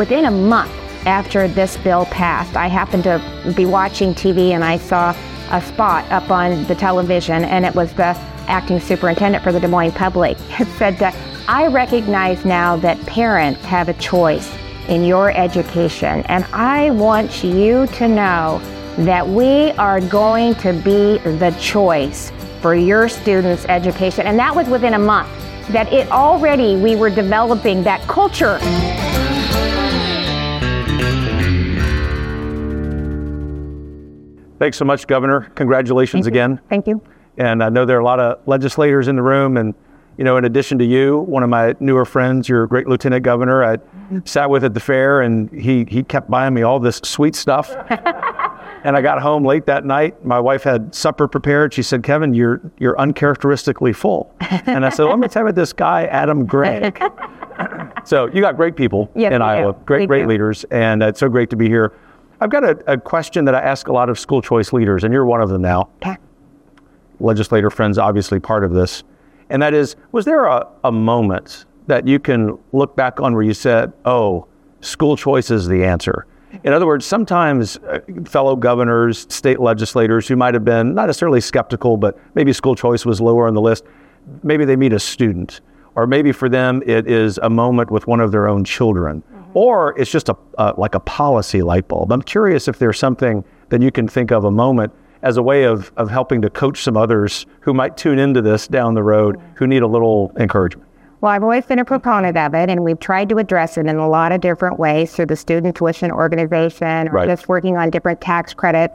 Within a month after this bill passed, I happened to be watching TV and I saw a spot up on the television, and it was the acting superintendent for the Des Moines Public. It said that I recognize now that parents have a choice in your education, and I want you to know that we are going to be the choice for your students' education. And that was within a month that it already we were developing that culture. Thanks so much, Governor. Congratulations Thank again. Thank you. And I know there are a lot of legislators in the room. And, you know, in addition to you, one of my newer friends, your great Lieutenant Governor, I mm-hmm. sat with at the fair and he, he kept buying me all this sweet stuff. and I got home late that night. My wife had supper prepared. She said, Kevin, you're, you're uncharacteristically full. And I said, let me tell you about this guy, Adam Gregg. so you got great people Yes, in we do. Iowa, great, We great do. leaders. And it's so great to be here. I've got a, a question that I ask a lot of school choice leaders, and you're one of them now Okay. legislator friends obviously part of this. And that is, was there a, a moment that you can look back on where you said, oh, school choice is the answer? In other words, sometimes uh, fellow governors, state legislators who might have been not necessarily skeptical, but maybe school choice was lower on the list, maybe they meet a student, or maybe for them it is a moment with one of their own children, or it's just a, uh, like a policy light bulb. I'm curious if there's something that you can think of a moment as a way of, of helping to coach some others who might tune into this down the road who need a little encouragement. Well, I've always been a proponent of it, and we've tried to address it in a lot of different ways through the student tuition organization or Right. just working on different tax credits.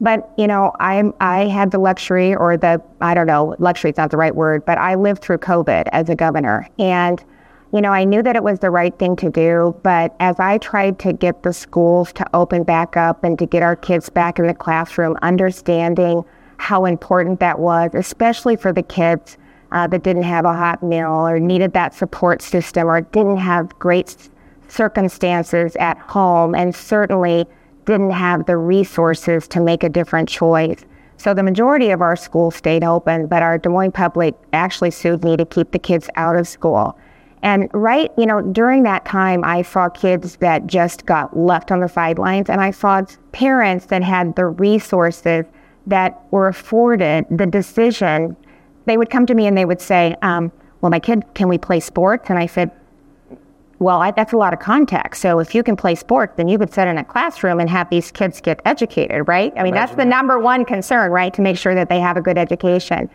But you know, I'm I had the luxury, or the I don't know, luxury is not the right word, but I lived through COVID as a governor, and you know, I knew that it was the right thing to do. But as I tried to get the schools to open back up and to get our kids back in the classroom, understanding how important that was, especially for the kids uh, that didn't have a hot meal or needed that support system or didn't have great circumstances at home and certainly didn't have the resources to make a different choice. So the majority of our schools stayed open, but our Des Moines Public actually sued me to keep the kids out of school. And right, you know, during that time, I saw kids that just got left on the sidelines, and I saw parents that had the resources that were afforded the decision. They would come to me and they would say, um, "Well, my kid, can we play sports?" And I said, well, I, that's a lot of context. So if you can play sports, then you could sit in a classroom and have these kids get educated, right? I mean, that's the number one concern, right? To make sure that they have a good education.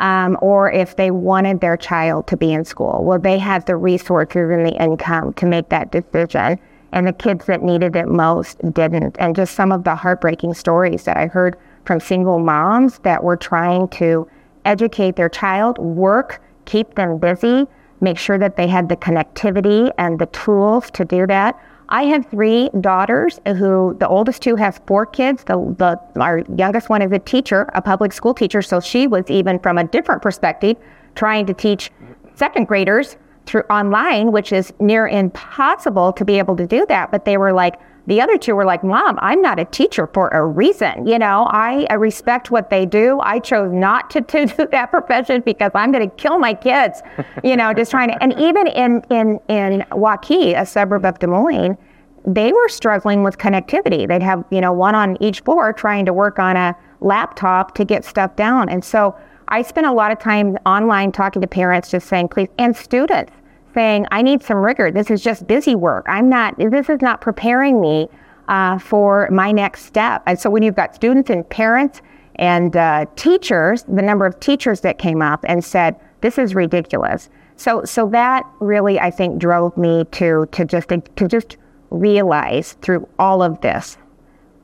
Um, or if they wanted their child to be in school, well, they had the resources and the income to make that decision. And the kids that needed it most didn't. And just some of the heartbreaking stories that I heard from single moms that were trying to educate their child, work, keep them busy, make sure that they had the connectivity and the tools to do that. I have three daughters who the oldest two have four kids. The, the our youngest one is a teacher, a public school teacher, so she was even from a different perspective trying to teach second graders through online, which is near impossible to be able to do that. But they were like, the other two were like, Mom, I'm not a teacher for a reason. You know, I, I respect what they do. I chose not to, to do that profession because I'm going to kill my kids, you know, just trying to. And even in, in, in Waukee, a suburb of Des Moines, they were struggling with connectivity. They'd have, you know, one on each floor trying to work on a laptop to get stuff down. And so I spent a lot of time online talking to parents, just saying, please, and students saying, I need some rigor. This is just busy work. I'm not, this is not preparing me uh, for my next step. And so when you've got students and parents and uh, teachers, the number of teachers that came up and said, this is ridiculous. So, so that really, I think, drove me to, to just, to just realize through all of this,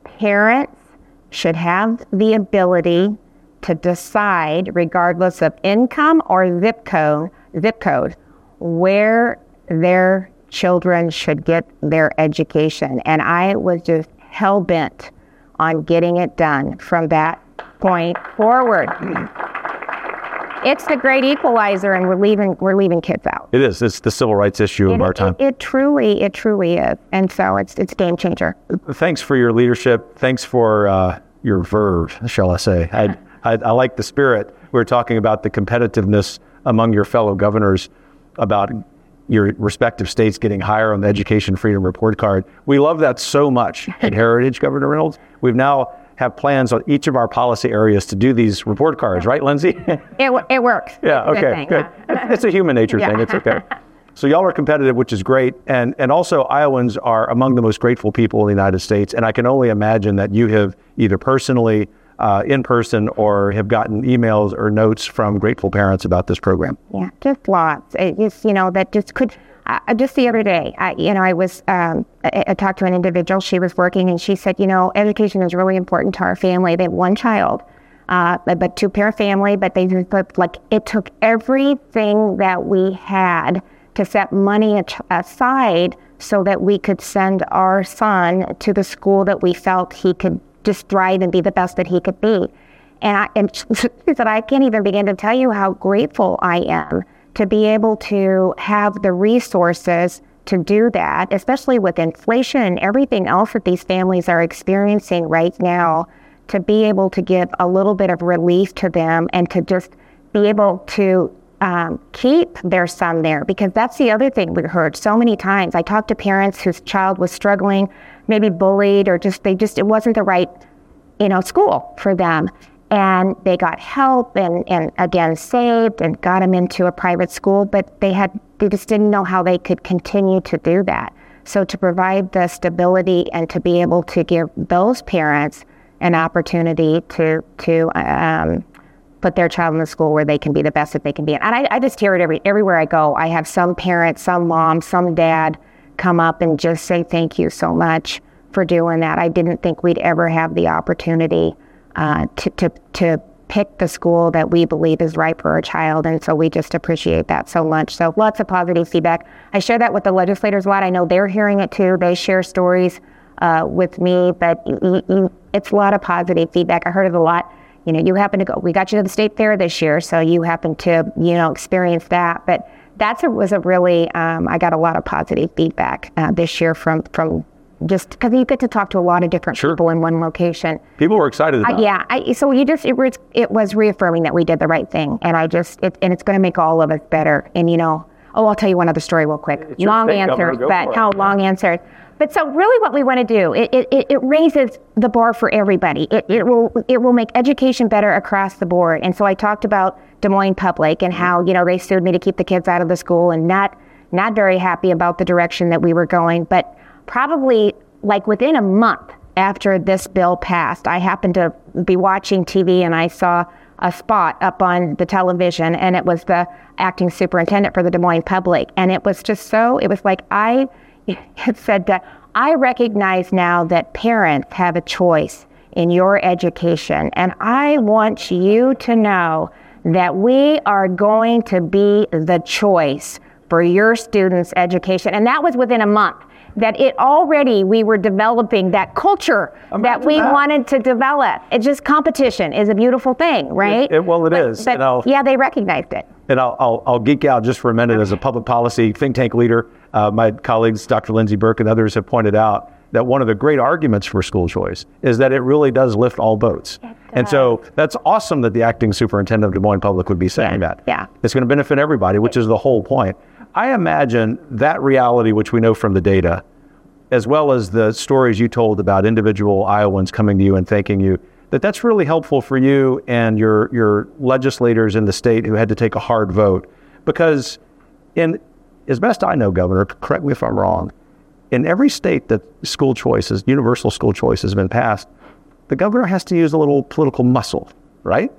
parents should have the ability to decide, regardless of income or zip code, zip code, where their children should get their education. And I was just hell bent on getting it done from that point forward. It's the great equalizer, and we're leaving we're leaving kids out. It is. It's the civil rights issue of our time. it, it truly, it truly is, and so it's it's game changer. Thanks for your leadership. Thanks for uh, your verve, shall I say. I, I, I like the spirit. We were talking about the competitiveness among your fellow governors, about your respective states getting higher on the Education Freedom Report Card. We love that so much at Heritage, Governor Reynolds. We've now have plans on each of our policy areas to do these report cards, right, Lindsey? It, it works. yeah, It's good okay, good. yeah. It's a human nature Yeah. thing. It's okay. So y'all are competitive, which is great, and and also Iowans are among the most grateful people in the United States, and I can only imagine that you have either personally, uh, in person, or have gotten emails or notes from grateful parents about this program. Yeah, just lots. It just, you know, that just could. Uh, just the other day, I, you know, I was, um, I, I talked to an individual. She was working, and she said, you know, education is really important to our family. They have one child, uh, but, but two parent family. But they just but like it took everything that we had to set money aside so that we could send our son to the school that we felt he could just thrive and be the best that he could be. And, I, and said, I can't even begin to tell you how grateful I am to be able to have the resources to do that, especially with inflation and everything else that these families are experiencing right now, to be able to give a little bit of relief to them and to just be able to um, keep their son there because that's the other thing we heard so many times. I talked to parents whose child was struggling, maybe bullied, or just they just it wasn't the right you know, school for them. And they got help and, and again saved and got them into a private school, but they had they just didn't know how they could continue to do that. So to provide the stability and to be able to give those parents an opportunity to to um, put their child in the school where they can be the best that they can be. And I, I just hear it every everywhere I go. I have some parent, some mom, some dad come up and just say thank you so much for doing that. I didn't think we'd ever have the opportunity uh, to, to to pick the school that we believe is right for our child, and so we just appreciate that so much. So lots of positive feedback. I share that with the legislators a lot. I know they're hearing it too. They share stories uh, with me, but it's a lot of positive feedback. I heard it a lot you know, you happen to go, we got you to the state fair this year, so you happen to, you know, experience that. But that's a, was a really, um, I got a lot of positive feedback uh, this year from, from just because you get to talk to a lot of different Sure. people in one location. People were excited about Uh, yeah, I, so you just, it was, it was reaffirming that we did the right thing. And I just, it, and it's going to make all of us better. And, you know, oh, I'll tell you one other story real quick. your long answers, but how long answers. But so really what we want to do, it, it, it- it raises the bar for everybody. It, it will it will make education better across the board. And so I talked about Des Moines Public and how, you know, they sued me to keep the kids out of the school and not not very happy about the direction that we were going. But probably like within a month after this bill passed, I happened to be watching TV and I saw a spot up on the television and it was the acting superintendent for the Des Moines Public. And it was just so, it was like I it said that I recognize now that parents have a choice in your education. And I want you to know that we are going to be the choice for your students' education. And that was within a month. That it already, we were developing that culture that we that. wanted to develop. It's just competition is a beautiful thing, right? it- well, it but, is, But yeah, they recognized it. And I'll, I'll, I'll geek out just for a minute as a public policy think tank leader. Uh, my colleagues, Dr. Lindsey Burke and others, have pointed out that one of the great arguments for school choice is that it really does lift all boats. And so that's awesome that the acting superintendent of Des Moines Public would be saying that. yeah. It's going to benefit everybody, which is the whole point. I imagine that reality, which we know from the data, as well as the stories you told about individual Iowans coming to you and thanking you, that that's really helpful for you and your your legislators in the state who had to take a hard vote. Because in as best I know, Governor, correct me if I'm wrong, in every state that school choices, universal school choice has been passed, the governor has to use a little political muscle, right?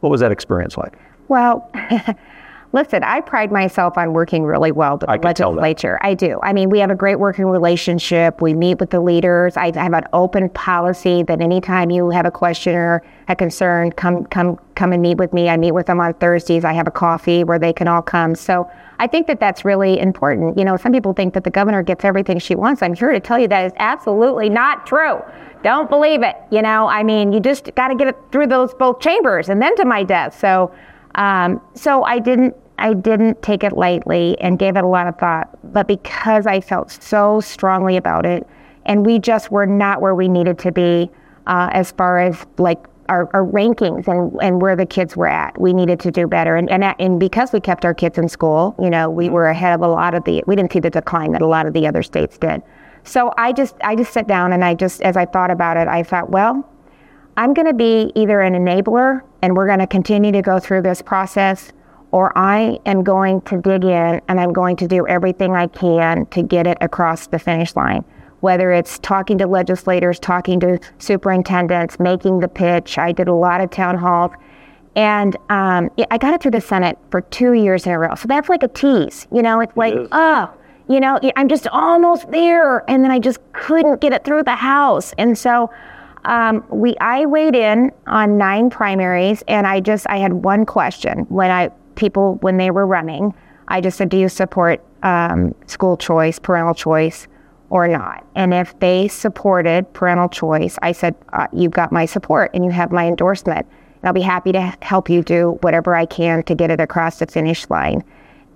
What was that experience like? Well, listen, I pride myself on working really well with I the can tell that. legislature. I do. I mean, we have a great working relationship. We meet with the leaders. I have an open policy that anytime you have a question or a concern, come come come and meet with me. I meet with them on Thursdays. I have a coffee where they can all come. So I think that that's really important. You know, some people think that the governor gets everything she wants. I'm here to tell you that is absolutely not true. Don't believe it. You know, I mean, you just got to get it through those both chambers and then to my desk. So, um, so I didn't, I didn't take it lightly and gave it a lot of thought. But because I felt so strongly about it, and we just were not where we needed to be uh, as far as like our, our rankings and, and where the kids were at. We needed to do better. And, and, and because we kept our kids in school, you know, we were ahead of a lot of the, we didn't see the decline that a lot of the other states did. So I just, I just sat down and I just, as I thought about it, I thought, well, I'm going to be either an enabler and we're going to continue to go through this process, or I am going to dig in and I'm going to do everything I can to get it across the finish line. Whether it's talking to legislators, talking to superintendents, making the pitch. I did a lot of town halls. And um, I got it through the Senate for two years in a row. So that's like a tease. You know, it's like, oh, you know, I'm just almost there. And then I just couldn't get it through the House. And so um, we I weighed in on nine primaries, and I just I had one question when I people when they were running. I just said, "Do you support um, school choice, parental choice, or not?" And if they supported parental choice, I said, uh, "You've got my support, and you have my endorsement. And I'll be happy to help you do whatever I can to get it across the finish line."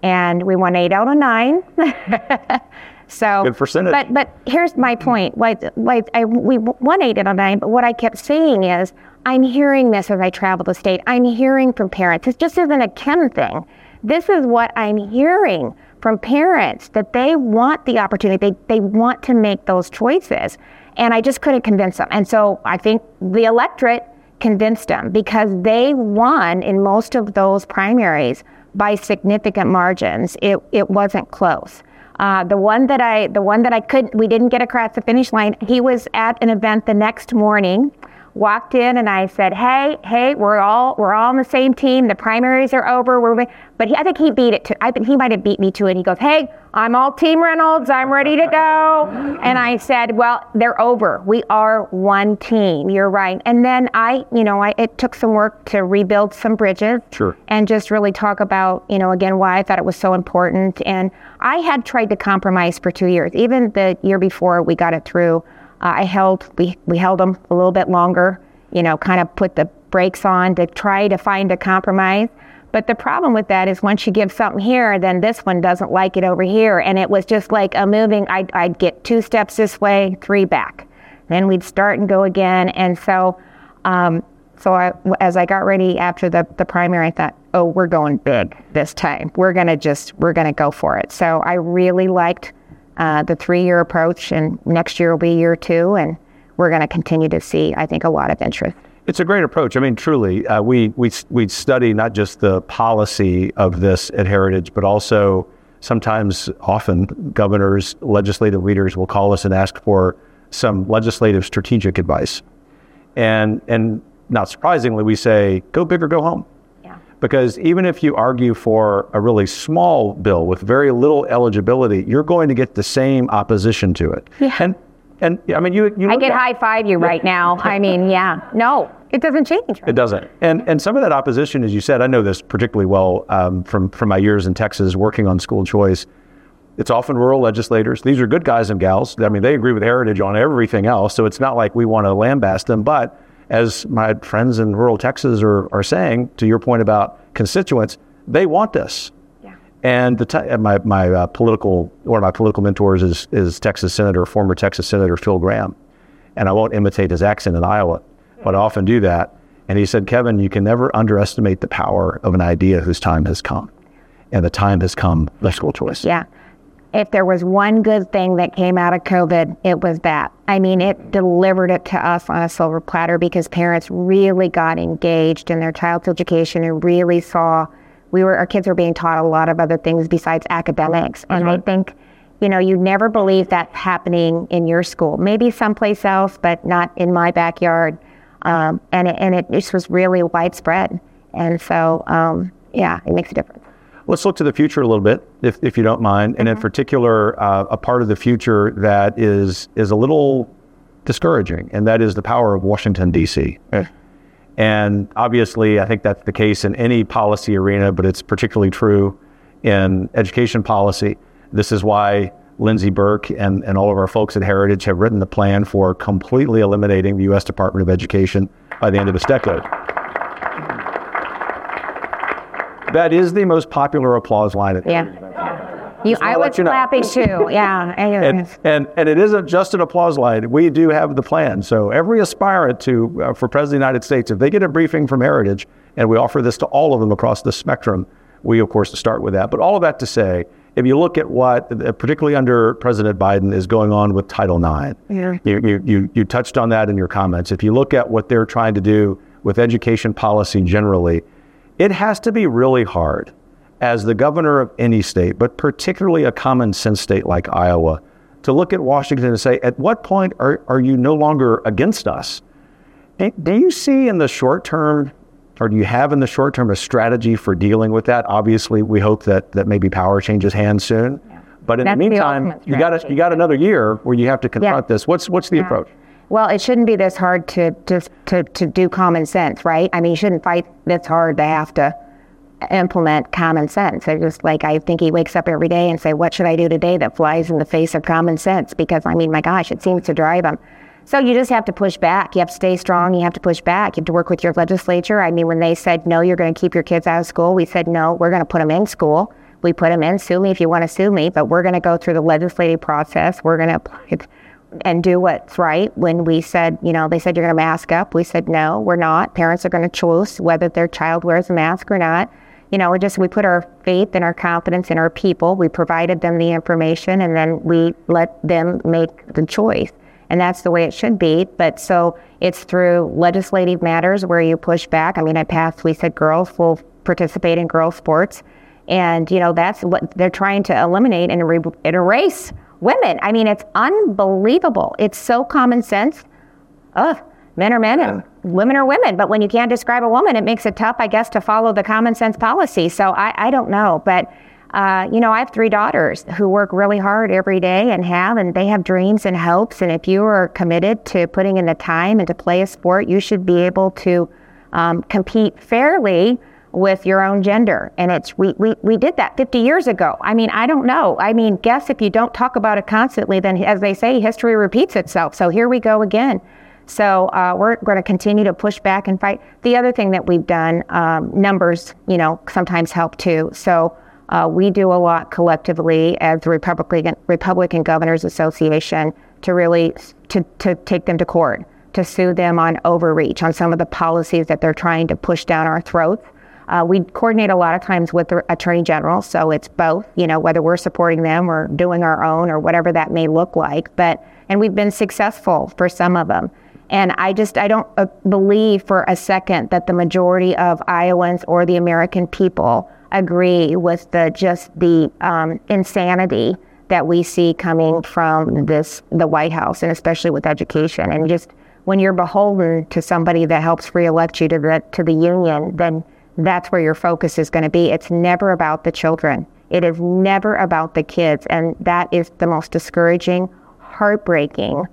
And we won eight out of nine. So good percentage. But but here's my point. Like like I we won eight out of nine. But what I kept saying is I'm hearing this as I travel the state. I'm hearing from parents. This just isn't a Kim thing. This is what I'm hearing from parents that they want the opportunity. They they want to make those choices. And I just couldn't convince them. And so I think the electorate convinced them because they won in most of those primaries by significant margins. It it wasn't close. Uh, the one that I, the one that I couldn't, we didn't get across the finish line. He was at an event the next morning walked in and I said, "Hey, hey, we're all we're all on the same team. The primaries are over. We're but he, I think he beat it to. I think he might have beat me to it. He goes, "Hey, I'm all Team Reynolds. I'm ready to go." And I said, "Well, they're over. We are one team. You're right." And then I, you know, I it took some work to rebuild some bridges. Sure. And just really talk about, you know, again why I thought it was so important. And I had tried to compromise for two years. Even the year before we got it through. Uh, I held we we held them a little bit longer, you know, kind of put the brakes on to try to find a compromise. But the problem with that is once you give something here, then this one doesn't like it over here, and it was just like a moving. I'd, I'd get two steps this way, three back, then we'd start and go again, and so. Um, so I, as I got ready after the, the primary, I thought, oh, we're going big this time. We're gonna just we're gonna go for it. So I really liked uh, the three year approach, and next year will be year two, and we're going to continue to see, I think, a lot of interest. It's a great approach. I mean, truly, uh, we we we study not just the policy of this at Heritage, but also sometimes, often, governors, legislative leaders will call us and ask for some legislative strategic advice, and and not surprisingly, we say, "Go big or go home." Because even if you argue for a really small bill with very little eligibility, you're going to get the same opposition to it. Yeah. And and I mean, you. you I get high five you right now. I mean, yeah, no, it doesn't change. Right? It doesn't. And and some of that opposition, as you said, I know this particularly well um, from from my years in Texas working on school choice. It's often rural legislators. These are good guys and gals. I mean, they agree with Heritage on everything else. So it's not like we want to lambaste them, but as my friends in rural Texas are, are saying, to your point about constituents, they want this. Yeah. And the t- my, my uh, political, one of my political mentors is, is Texas Senator, former Texas Senator Phil Gramm. And I won't imitate his accent in Iowa, but I often do that. And he said, Kevin, you can never underestimate the power of an idea whose time has come. And the time has come, the school choice. Yeah if there was one good thing that came out of COVID, it was that. I mean, it delivered it to us on a silver platter because parents really got engaged in their child's education and really saw we were our kids were being taught a lot of other things besides academics. And I think, you know, you never believe that happening in your school. Maybe someplace else, but not in my backyard. Um, and it, and it just was really widespread. And so, um, yeah, it makes a difference. Let's look to the future a little bit, if, if you don't mind, mm-hmm. and in particular, uh, a part of the future that is is a little discouraging, and that is the power of Washington D.C. And obviously, I think that's the case in any policy arena, but it's particularly true in education policy. This is why Lindsey Burke and, and all of our folks at Heritage have written the plan for completely eliminating the U.S. Department of Education by the end of this decade. That is the most popular applause line. yeah. You, I was you know. clapping too. Yeah. and, and and it isn't just an applause line. We do have the plan. So every aspirant to uh, for president of the United States, if they get a briefing from Heritage, and we offer this to all of them across the spectrum, we of course start with that. But all of that to say, if you look at what, uh, particularly under President Biden, is going on with Title IX, Yeah. you, you, you, you touched on that in your comments. If you look at what they're trying to do with education policy generally, it has to be really hard as the governor of any state, but particularly a common sense state like Iowa, to look at Washington and say, at what point are, are you no longer against us? Do do you see in the short term, or do you have in the short term a strategy for dealing with that? Obviously, we hope that, that maybe power changes hands soon. Yeah. But in That's the the meantime, ultimate you got strategy. you got another year where you have to confront this. What's what's the approach? Well, it shouldn't be this hard to, to, to, to do common sense, right? I mean, you shouldn't fight this hard to have to implement common sense. I just like, I think he wakes up every day and say, what should I do today that flies in the face of common sense? Because I mean, my gosh, it seems to drive him. So you just have to push back. You have to stay strong. You have to push back. You have to work with your legislature. I mean, when they said, no, you're going to keep your kids out of school, we said, no, we're going to put them in school. We put them in. Sue me if you want to sue me, but we're going to go through the legislative process. We're going to apply and do what's right. When we said, you know, they said you're going to mask up, we said no, we're not. Parents are going to choose whether their child wears a mask or not. You know, we just we put our faith and our confidence in our people. We provided them the information, and then we let them make the choice. And that's the way it should be. But so it's through legislative matters where you push back. I mean, I passed. We said girls will participate in girls sports, and you know that's what they're trying to eliminate and, re- and erase women. I mean, it's unbelievable. It's so common sense. Ugh, men are men and women are women. But when you can't describe a woman, it makes it tough, I guess, to follow the common sense policy. So I, I don't know. But, uh, you know, I have three daughters who work really hard every day and have, and they have dreams and hopes. And if you are committed to putting in the time and to play a sport, you should be able to um, compete fairly with your own gender. And it's we, we we did that 50 years ago. I mean, I don't know. I mean, guess if you don't talk about it constantly, then as they say, history repeats itself. So here we go again. So uh, we're going to continue to push back and fight. The other thing that we've done, um, numbers, you know, sometimes help too. So uh, we do a lot collectively as the Republican Republican Governors Association to really to, to take them to court, to sue them on overreach on some of the policies that they're trying to push down our throats. Uh, we coordinate a lot of times with the attorney general, so it's both, you know, whether we're supporting them or doing our own or whatever that may look like. But and we've been successful for some of them. And I just I don't uh, believe for a second that the majority of Iowans or the American people agree with the just the um, insanity that we see coming from this the White House and especially with education and just when you're beholden to somebody that helps reelect you to the to the union, then that's where your focus is going to be. It's never about the children. It is never about the kids, and that is the most discouraging, heartbreaking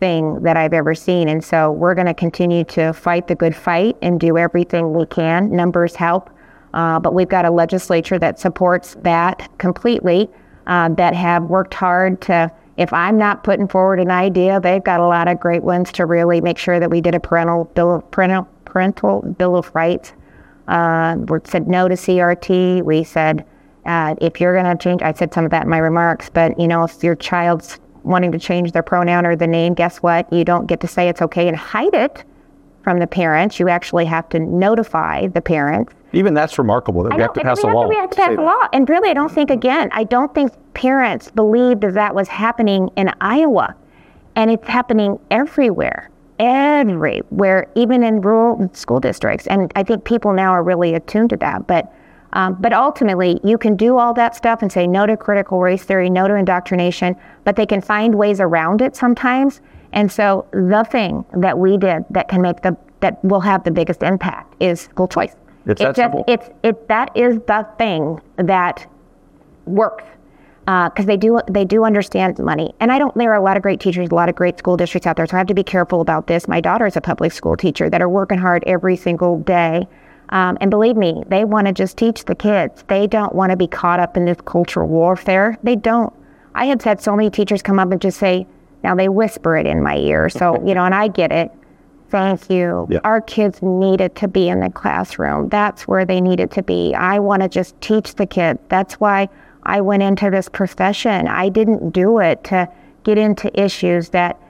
thing that I've ever seen. And so we're going to continue to fight the good fight and do everything we can. Numbers help, uh, but we've got a legislature that supports that completely. Uh, that have worked hard to if I'm not putting forward an idea, they've got a lot of great ones to really make sure that we did a parental bill, parental, parental bill of rights. Uh, we said no to CRT. We said uh, if you're going to change, I said some of that in my remarks, but you know, if your child's wanting to change their pronoun or the name, guess what? You don't get to say it's okay and hide it from the parents. You actually have to notify the parents. Even that's remarkable that we have to pass we a have law. To, we have to pass a law. And really, I don't think, again, I don't think parents believed that that was happening in Iowa. And it's happening everywhere, everywhere, even in rural school districts. And I think people now are really attuned to that. But um, but ultimately, you can do all that stuff and say no to critical race theory, no to indoctrination, but they can find ways around it sometimes. And so the thing that we did that can make the that will have the biggest impact is school choice. It's it that simple. It's it that is the thing that works because they do they do understand money. And I don't. There are a lot of great teachers, a lot of great school districts out there. So I have to be careful about this. My daughter is a public school teacher that are working hard every single day. Um, and believe me, they want to just teach the kids. They don't want to be caught up in this cultural warfare. They don't. I have had so many teachers come up and just say, now they whisper it in my ear. So, you know, and I get it. Thank you. Yeah. Our kids needed to be in the classroom. That's where they needed to be. I want to just teach the kids. That's why I went into this profession. I didn't do it to get into issues that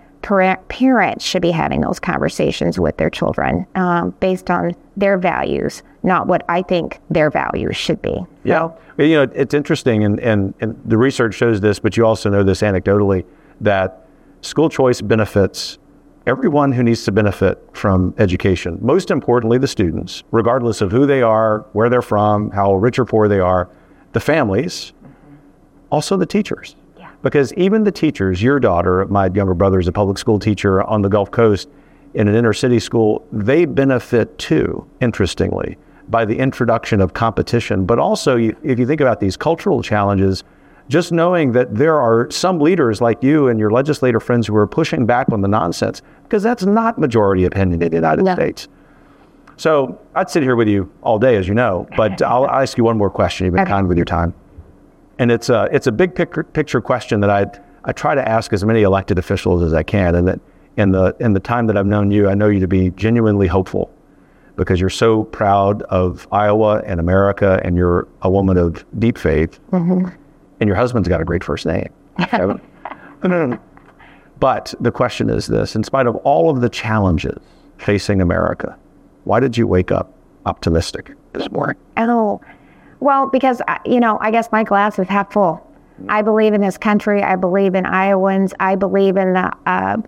parents should be having those conversations with their children um, based on their values, not what I think their values should be. Yeah. So, you know, it's interesting, and, and, and the research shows this, but you also know this anecdotally that school choice benefits everyone who needs to benefit from education. Most importantly, the students, regardless of who they are, where they're from, how rich or poor they are, the families. Also the teachers. Yeah. Because even the teachers, your daughter, my younger brother is a public school teacher on the Gulf Coast in an inner city school, they benefit too, interestingly, by the introduction of competition. But also, if you think about these cultural challenges, just knowing that there are some leaders like you and your legislator friends who are pushing back on the nonsense, because that's not majority opinion in the United no. States. So I'd sit here with you all day, as you know, but I'll ask you one more question. You've been okay. kind with your time, and it's a it's a big picture, picture question that I I try to ask as many elected officials as I can, and that in the in the time that I've known you, I know you to be genuinely hopeful because you're so proud of Iowa and America, and you're a woman of deep faith. Mm-hmm and your husband's got a great first name. but the question is this in spite of all of the challenges facing America, why did you wake up optimistic this morning? Oh, well, because, you know, I guess my glass is half full. I believe in this country. I believe in Iowans. I believe in the, uh,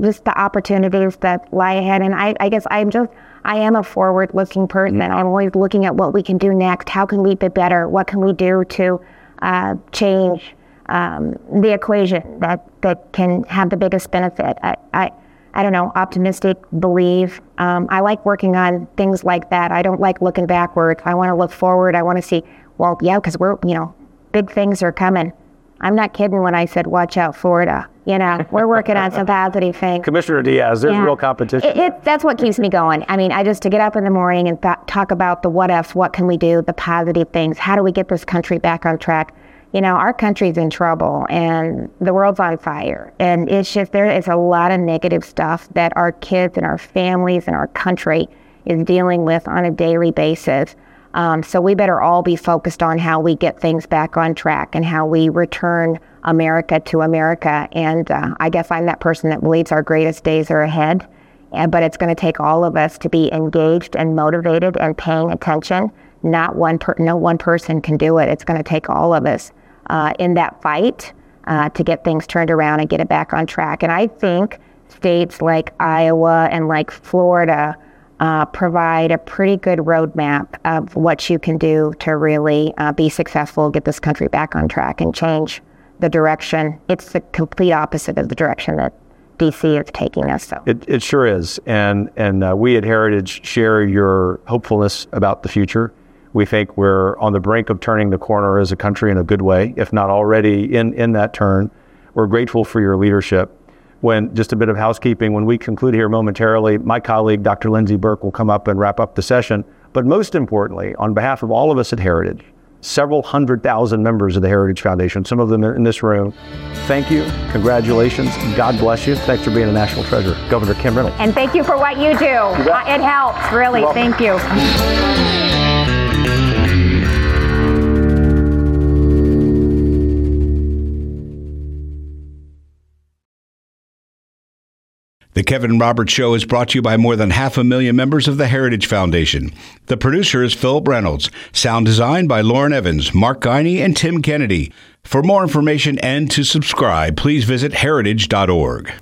just the opportunities that lie ahead. And I, I guess I'm just, I am a forward looking person. I'm always looking at what we can do next. How can we be better? What can we do to uh, change um, the equation that, that can have the biggest benefit. I, I, I don't know, optimistic, believe. Um, I like working on things like that. I don't like looking backwards. I want to look forward. I want to see, well, yeah, because we're, you know, big things are coming. I'm not kidding when I said, watch out, Florida. You know, we're working on some positive things. Commissioner Diaz, there's yeah. real competition. It, it, that's what keeps me going. I mean, I just to get up in the morning and th- talk about the what ifs, what can we do, the positive things, how do we get this country back on track? You know, our country's in trouble and the world's on fire. And it's just, there is a lot of negative stuff that our kids and our families and our country is dealing with on a daily basis. Um, so we better all be focused on how we get things back on track and how we return America to America. And uh, I guess I'm that person that believes our greatest days are ahead. And, but it's going to take all of us to be engaged and motivated and paying attention. Not one per, no one person can do it. It's going to take all of us uh, in that fight uh, to get things turned around and get it back on track. And I think states like Iowa and like Florida uh, provide a pretty good roadmap of what you can do to really uh, be successful, get this country back on track, and change the direction. It's the complete opposite of the direction that DC is taking us. So it, it sure is, and and uh, we at Heritage share your hopefulness about the future. We think we're on the brink of turning the corner as a country in a good way, if not already in in that turn. We're grateful for your leadership when just a bit of housekeeping, when we conclude here momentarily, my colleague, Dr. Lindsey Burke, will come up and wrap up the session. But most importantly, on behalf of all of us at Heritage, several hundred thousand members of the Heritage Foundation, some of them in this room, thank you, congratulations, God bless you. Thanks for being a national treasure, Governor Kim Reynolds. And thank you for what you do. You uh, it helps, really. Thank you. The Kevin Roberts Show is brought to you by more than half a million members of the Heritage Foundation. The producer is Philip Reynolds. Sound design by Lauren Evans, Mark Guiney, and Tim Kennedy. For more information and to subscribe, please visit heritage.org.